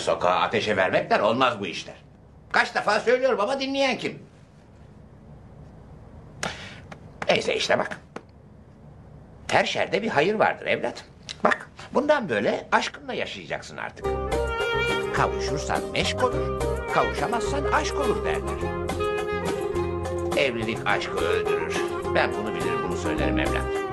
sokağa ateşe vermekler olmaz bu işler. Kaç defa söylüyorum ama dinleyen kim? Neyse işte bak. Her şerde bir hayır vardır evlat. Bak bundan böyle aşkınla yaşayacaksın artık. Kavuşursan meşk olur, kavuşamazsan aşk olur derler. Evlilik aşkı öldürür. Ben bunu bilir bunu söylerim evlat.